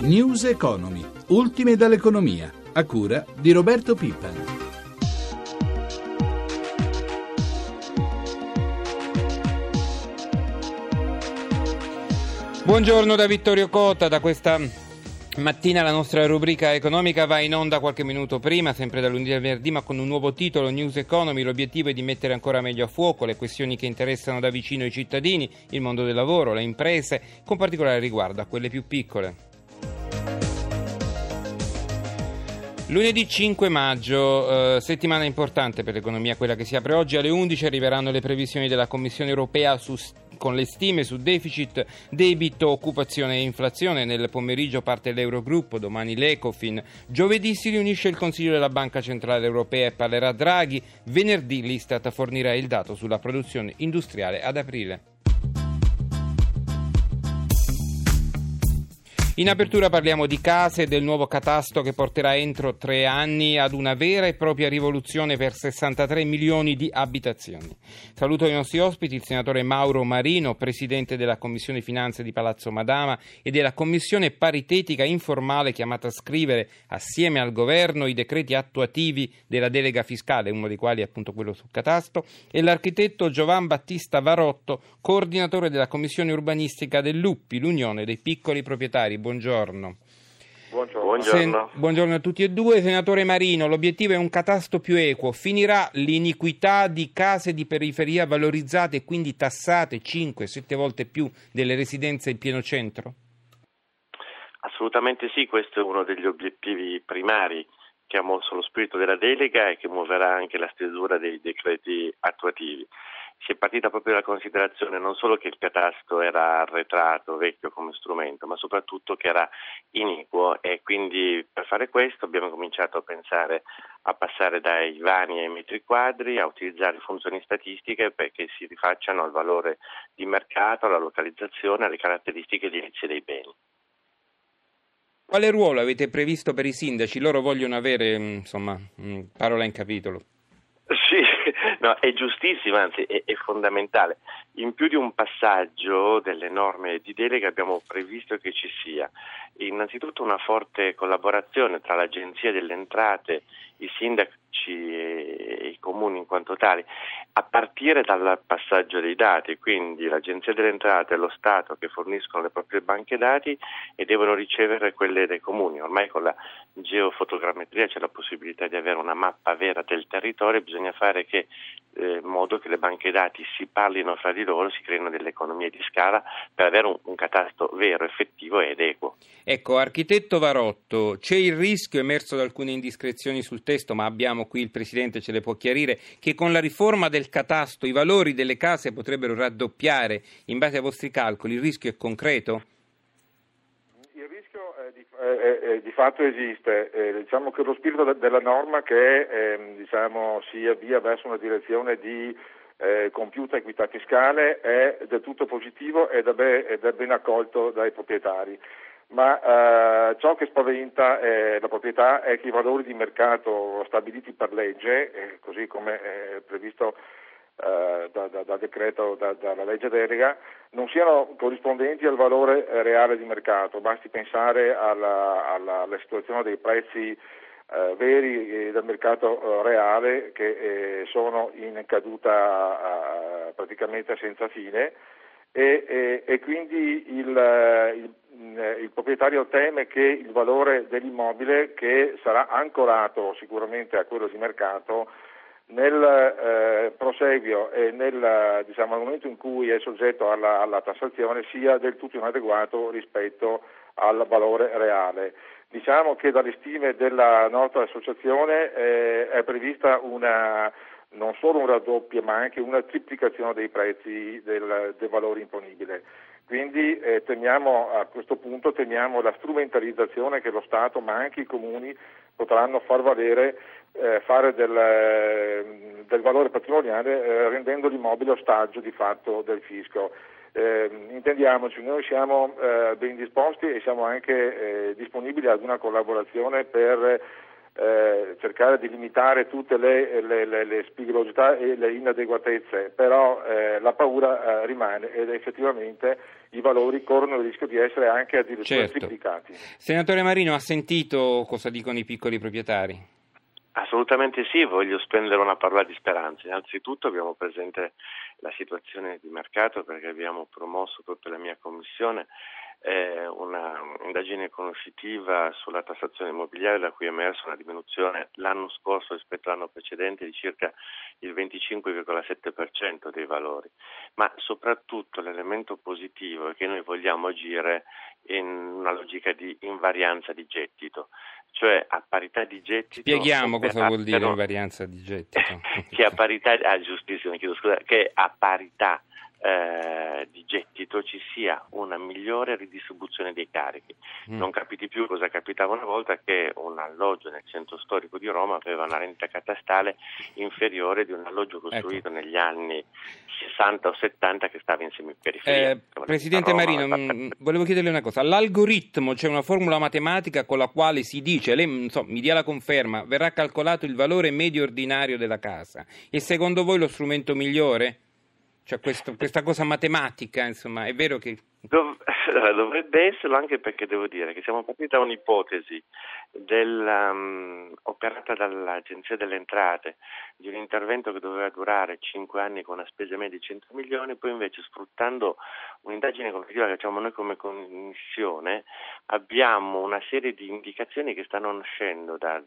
News Economy, ultime dall'economia, a cura di Roberto Pippa. Buongiorno da Vittorio Cota, da questa Mattina la nostra rubrica economica va in onda qualche minuto prima, sempre da lunedì al venerdì, ma con un nuovo titolo, News Economy. L'obiettivo è di mettere ancora meglio a fuoco le questioni che interessano da vicino i cittadini, il mondo del lavoro, le imprese, con particolare riguardo a quelle più piccole. Lunedì 5 maggio, eh, settimana importante per l'economia, quella che si apre oggi. Alle 11 arriveranno le previsioni della Commissione europea su, con le stime su deficit, debito, occupazione e inflazione. Nel pomeriggio parte l'Eurogruppo, domani l'Ecofin. Giovedì si riunisce il Consiglio della Banca Centrale Europea e parlerà Draghi. Venerdì l'Istat fornirà il dato sulla produzione industriale ad aprile. In apertura parliamo di case e del nuovo catasto che porterà entro tre anni ad una vera e propria rivoluzione per 63 milioni di abitazioni. Saluto i nostri ospiti, il senatore Mauro Marino, presidente della Commissione Finanze di Palazzo Madama e della Commissione paritetica informale chiamata a scrivere assieme al governo i decreti attuativi della delega fiscale, uno dei quali è appunto quello sul catasto, e l'architetto Giovan Battista Varotto, coordinatore della Commissione urbanistica del Luppi, l'Unione dei piccoli proprietari buongiorno. Buongiorno. Sen- buongiorno. a tutti e due. Senatore Marino, l'obiettivo è un catasto più equo. Finirà l'iniquità di case di periferia valorizzate e quindi tassate 5-7 volte più delle residenze in pieno centro? Assolutamente sì, questo è uno degli obiettivi primari che ha mosso lo spirito della delega e che muoverà anche la stesura dei decreti attuativi si è partita proprio dalla considerazione non solo che il catasto era arretrato, vecchio come strumento, ma soprattutto che era iniquo e quindi per fare questo abbiamo cominciato a pensare a passare dai vani ai metri quadri, a utilizzare funzioni statistiche perché si rifacciano al valore di mercato, alla localizzazione, alle caratteristiche edilizie dei beni. Quale ruolo avete previsto per i sindaci? Loro vogliono avere, insomma, parola in capitolo. No, è giustissimo, anzi è, è, fondamentale. In più di un passaggio delle norme di delega abbiamo previsto che ci sia innanzitutto una forte collaborazione tra l'Agenzia delle Entrate, i sindaci e i comuni in quanto tali, a partire dal passaggio dei dati, quindi l'Agenzia delle Entrate e lo Stato che forniscono le proprie banche dati e devono ricevere quelle dei comuni. Ormai con la geofotogrammetria c'è la possibilità di avere una mappa vera del territorio, bisogna fare che, eh, modo che le banche dati si parlino fra di loro, si creino delle economie di scala per avere un, un catasto vero, effettivo ed equo. Ecco, architetto Varotto, c'è il rischio emerso da alcune indiscrezioni sul testo, ma abbiamo qui il Presidente, ce le può chiarire, che con la riforma del catasto i valori delle case potrebbero raddoppiare in base ai vostri calcoli. Il rischio è concreto? Il rischio è di, è, è, di fatto esiste. Eh, diciamo che lo spirito de, della norma che eh, diciamo, si avvia verso una direzione di eh, compiuta equità fiscale è del tutto positivo ed è, ben, ed è ben accolto dai proprietari ma eh, ciò che spaventa eh, la proprietà è che i valori di mercato stabiliti per legge, eh, così come è previsto eh, da, da, da, decreto da, dalla legge delega, non siano corrispondenti al valore eh, reale di mercato. Basti pensare alla, alla, alla situazione dei prezzi eh, veri del mercato reale che sono in caduta praticamente senza fine e, e, e quindi il, il, il, proprietario teme che il valore dell'immobile, che sarà ancorato sicuramente a quello di mercato, nel eh, proseguio e nel diciamo, momento in cui è soggetto alla, alla, tassazione sia del tutto inadeguato rispetto al valore reale. Diciamo che dalle stime della nostra associazione eh, è prevista una non solo un raddoppio ma anche una triplicazione dei prezzi del, del valore imponibile. Quindi eh, temiamo, a questo punto temiamo la strumentalizzazione che lo Stato ma anche i comuni potranno far valere, eh, fare del, del, valore patrimoniale eh, rendendo l'immobile ostaggio di fatto del fisco. Eh, intendiamoci, noi siamo eh, ben disposti e siamo anche eh, disponibili ad una collaborazione per eh, cercare di limitare tutte le, le, le, le, spigolosità e le inadeguatezze, però eh, la paura eh, rimane ed effettivamente i valori corrono il rischio di essere anche addirittura certo. triplicati. Senatore Marino, ha sentito cosa dicono i piccoli proprietari? Assolutamente sì, voglio spendere una parola di speranza. Innanzitutto abbiamo presente la situazione di mercato perché abbiamo promosso proprio la mia commissione eh, un'indagine conoscitiva sulla tassazione immobiliare da cui è emersa una diminuzione l'anno scorso rispetto all'anno precedente di circa il 25,7% dei valori, ma soprattutto l'elemento positivo è che noi vogliamo agire in una logica di invarianza di gettito, cioè a parità di gettito. Spieghiamo cosa vuol dire invarianza di gettito. che a parità, ah, giustissimo, chiedo scusa, che a parità eh, di gettito ci sia una migliore ridistribuzione dei carichi. Mm. Non capiti più cosa capitava una volta che un alloggio nel centro storico di Roma aveva una rendita catastale inferiore di un alloggio costruito ecco. negli anni 60 o 70 che stava in semiperiferia. Eh, Presidente Roma, Marino, mh, mm, volevo chiederle una cosa. L'algoritmo, c'è una formula matematica con la quale si dice, lei so, mi dia la conferma, verrà calcolato il valore medio ordinario della casa. E secondo voi lo strumento migliore? Cioè questo, questa cosa matematica, insomma, è vero che... Dov- dovrebbe esserlo anche perché devo dire che siamo partiti da un'ipotesi del, um, operata dall'Agenzia delle Entrate di un intervento che doveva durare 5 anni con una spesa media di 100 milioni, poi invece sfruttando un'indagine conclusiva che facciamo noi come commissione abbiamo una serie di indicazioni che stanno nascendo da,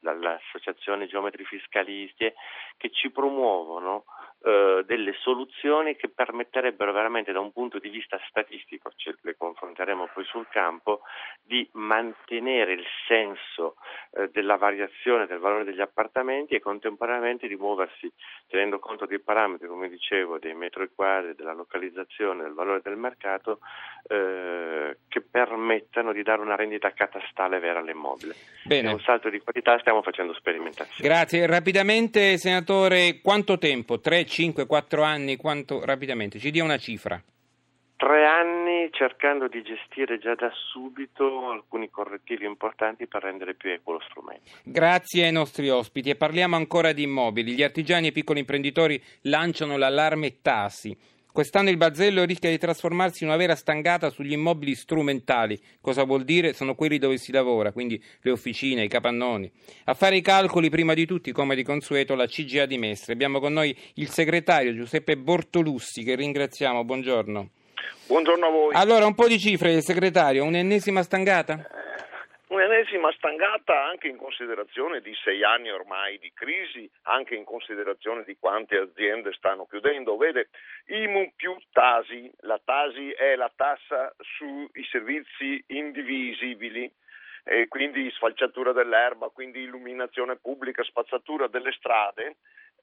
dall'Associazione Geometri Fiscalisti che ci promuovono eh, delle soluzioni che permetterebbero veramente da un punto di vista statistico, ce le confronteremo poi sul campo, di mantenere il senso eh, della variazione del valore degli appartamenti e contemporaneamente di muoversi tenendo conto dei parametri, come dicevo, dei metri quadri, della localizzazione, del valore del mercato, eh, che permettano di dare una rendita catastale vera all'immobile. Bene. È un salto di qualità, stiamo facendo sperimentazioni. Grazie. Rapidamente, senatore, quanto tempo? 3, 5, 4 anni? Quanto rapidamente? Ci dia una cifra. Tre anni cercando di gestire già da subito alcuni correttivi importanti per rendere più equo lo strumento. Grazie ai nostri ospiti e parliamo ancora di immobili. Gli artigiani e i piccoli imprenditori lanciano l'allarme tassi. Quest'anno il bazzello rischia di trasformarsi in una vera stangata sugli immobili strumentali. Cosa vuol dire? Sono quelli dove si lavora, quindi le officine, i capannoni. A fare i calcoli, prima di tutti, come di consueto, la CGA di Mestre. Abbiamo con noi il segretario Giuseppe Bortolussi, che ringraziamo. Buongiorno. Buongiorno a voi. Allora, un po' di cifre, segretario. Un'ennesima stangata? Un'ennesima stangata anche in considerazione di sei anni ormai di crisi, anche in considerazione di quante aziende stanno chiudendo. Vede, IMU più Tasi, la Tasi è la tassa sui servizi indivisibili, e quindi sfalciatura dell'erba, quindi illuminazione pubblica, spazzatura delle strade,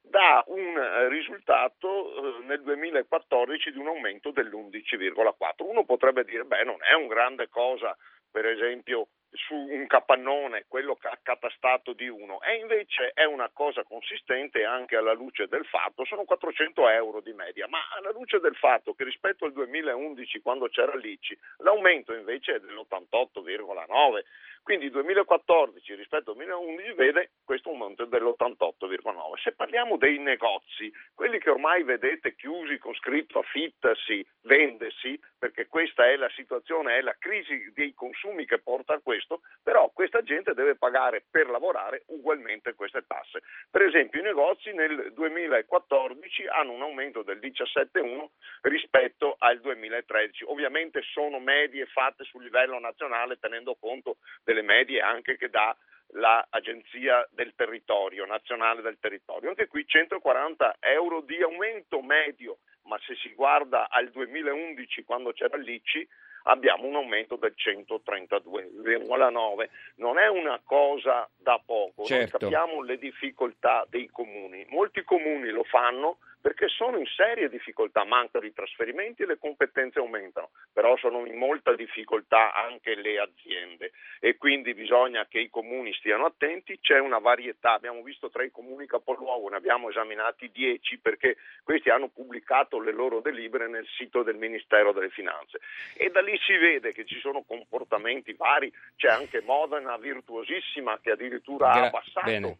dà un risultato eh, nel 2014 di un aumento dell'11,4. Uno potrebbe dire, beh, non è una grande cosa, per esempio, su un capannone, quello accatastato di uno, e invece è una cosa consistente anche alla luce del fatto, sono 400 euro di media, ma alla luce del fatto che rispetto al 2011 quando c'era l'ICI l'aumento invece è dell'88,9, quindi 2014 rispetto al 2011 vede questo aumento dell'88,9. Se parliamo dei negozi, quelli che ormai vedete chiusi con scritto affittasi, vendesi, perché questa è la situazione, è la crisi dei consumi che porta a questo, però questa gente deve pagare per lavorare ugualmente queste tasse. Per esempio i negozi nel 2014 hanno un aumento del 17,1 rispetto al 2013. Ovviamente sono medie fatte sul livello nazionale tenendo conto del delle medie anche che dà l'Agenzia del Territorio, Nazionale del Territorio. Anche qui 140 euro di aumento medio, ma se si guarda al 2011 quando c'era l'ICI abbiamo un aumento del 132,9. Non è una cosa da poco, certo. noi capiamo le difficoltà dei comuni. Molti comuni lo fanno perché sono in serie difficoltà, mancano i trasferimenti e le competenze aumentano, però sono in molta difficoltà anche le aziende e quindi bisogna che i comuni stiano attenti, c'è una varietà, abbiamo visto tra i comuni capoluogo, ne abbiamo esaminati dieci perché questi hanno pubblicato le loro delibere nel sito del Ministero delle Finanze e da lì si vede che ci sono comportamenti vari, c'è anche Modena virtuosissima che addirittura ha abbassato. C'è,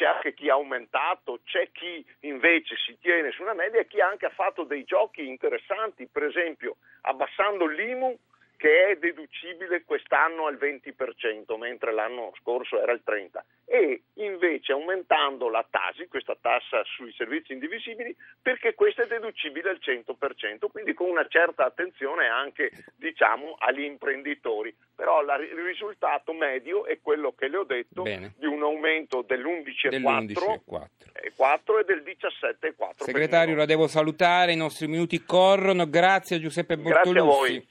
c'è, anche chi ha aumentato, c'è chi invece si tiene su una media e chi anche ha fatto dei giochi interessanti, per esempio abbassando l'IMU che è deducibile quest'anno al 20%, mentre l'anno scorso era il 30%, e invece aumentando la TASI, questa tassa sui servizi indivisibili, perché questa è deducibile al 100%, quindi con una certa attenzione anche diciamo, agli imprenditori. Però la, il risultato medio è quello che le ho detto Bene. di un aumento dell'11,4 dell'11,4 e del 17,4. Segretario, la devo salutare, i nostri minuti corrono. Grazie a Giuseppe Bortoluzzi. Grazie a voi.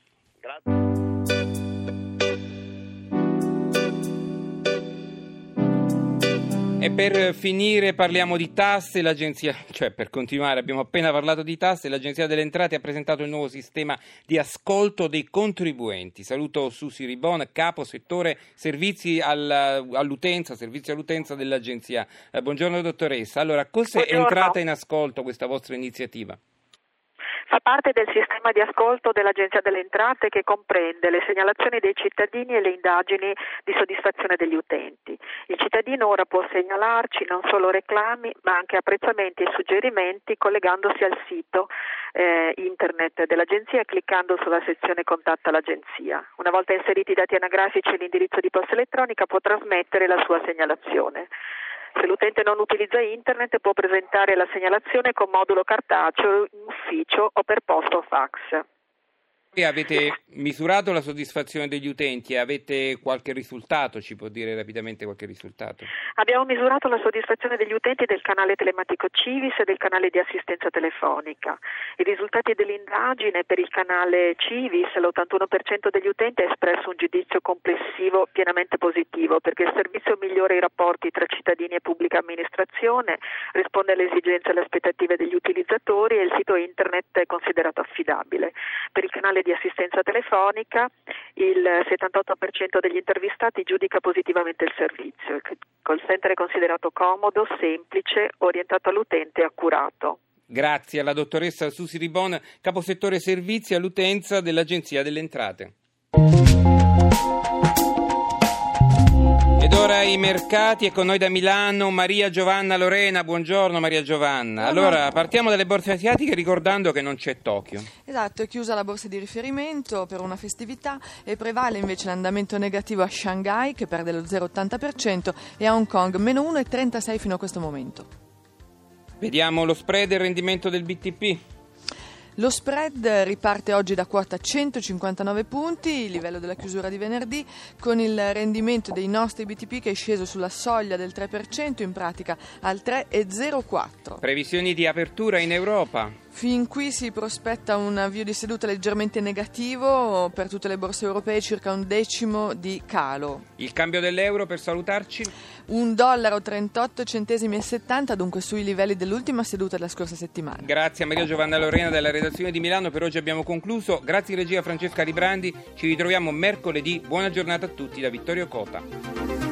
E per finire parliamo di tasse, l'agenzia, cioè per continuare abbiamo appena parlato di tasse, l'agenzia delle entrate ha presentato il nuovo sistema di ascolto dei contribuenti. Saluto Susi Ribon, capo settore servizi all'utenza, servizi all'utenza dell'agenzia. Eh, buongiorno dottoressa, allora cos'è entrata in ascolto questa vostra iniziativa? Fa parte del sistema di ascolto dell'Agenzia delle Entrate che comprende le segnalazioni dei cittadini e le indagini di soddisfazione degli utenti. Il cittadino ora può segnalarci non solo reclami ma anche apprezzamenti e suggerimenti collegandosi al sito eh, internet dell'Agenzia e cliccando sulla sezione Contatta l'Agenzia. Una volta inseriti i dati anagrafici e l'indirizzo di posta elettronica può trasmettere la sua segnalazione. Se l'utente non utilizza internet può presentare la segnalazione con modulo cartaceo in ufficio o per posta o fax. Avete misurato la soddisfazione degli utenti avete qualche risultato? Ci può dire rapidamente qualche risultato? Abbiamo misurato la soddisfazione degli utenti del canale telematico Civis e del canale di assistenza telefonica. I risultati dell'indagine per il canale Civis, l'81% degli utenti ha espresso un giudizio complessivo pienamente positivo perché il servizio migliora i rapporti tra cittadini e pubblica amministrazione, risponde alle esigenze e alle aspettative degli utilizzatori e il sito internet è considerato affidabile. Per il canale di assistenza telefonica, il 78% degli intervistati giudica positivamente il servizio. Il call center è considerato comodo, semplice, orientato all'utente e accurato. Grazie alla dottoressa Susi Ribon, caposettore servizi all'utenza dell'Agenzia delle Entrate. Ed ora i mercati e con noi da Milano Maria Giovanna Lorena. Buongiorno Maria Giovanna. Allora, partiamo dalle borse asiatiche ricordando che non c'è Tokyo. Esatto, è chiusa la borsa di riferimento per una festività e prevale invece l'andamento negativo a Shanghai che perde lo 0,80% e a Hong Kong meno 1,36 fino a questo momento. Vediamo lo spread e il rendimento del BTP. Lo spread riparte oggi da quota 159 punti, il livello della chiusura di venerdì, con il rendimento dei nostri BTP che è sceso sulla soglia del 3%, in pratica al 3,04. Previsioni di apertura in Europa. Fin qui si prospetta un avvio di seduta leggermente negativo per tutte le borse europee, circa un decimo di calo. Il cambio dell'euro per salutarci? Un dollaro 38 centesimi e 70, dunque sui livelli dell'ultima seduta della scorsa settimana. Grazie a Maria Giovanna Lorena della redazione di Milano, per oggi abbiamo concluso. Grazie regia Francesca Ribrandi, ci ritroviamo mercoledì. Buona giornata a tutti da Vittorio Cota.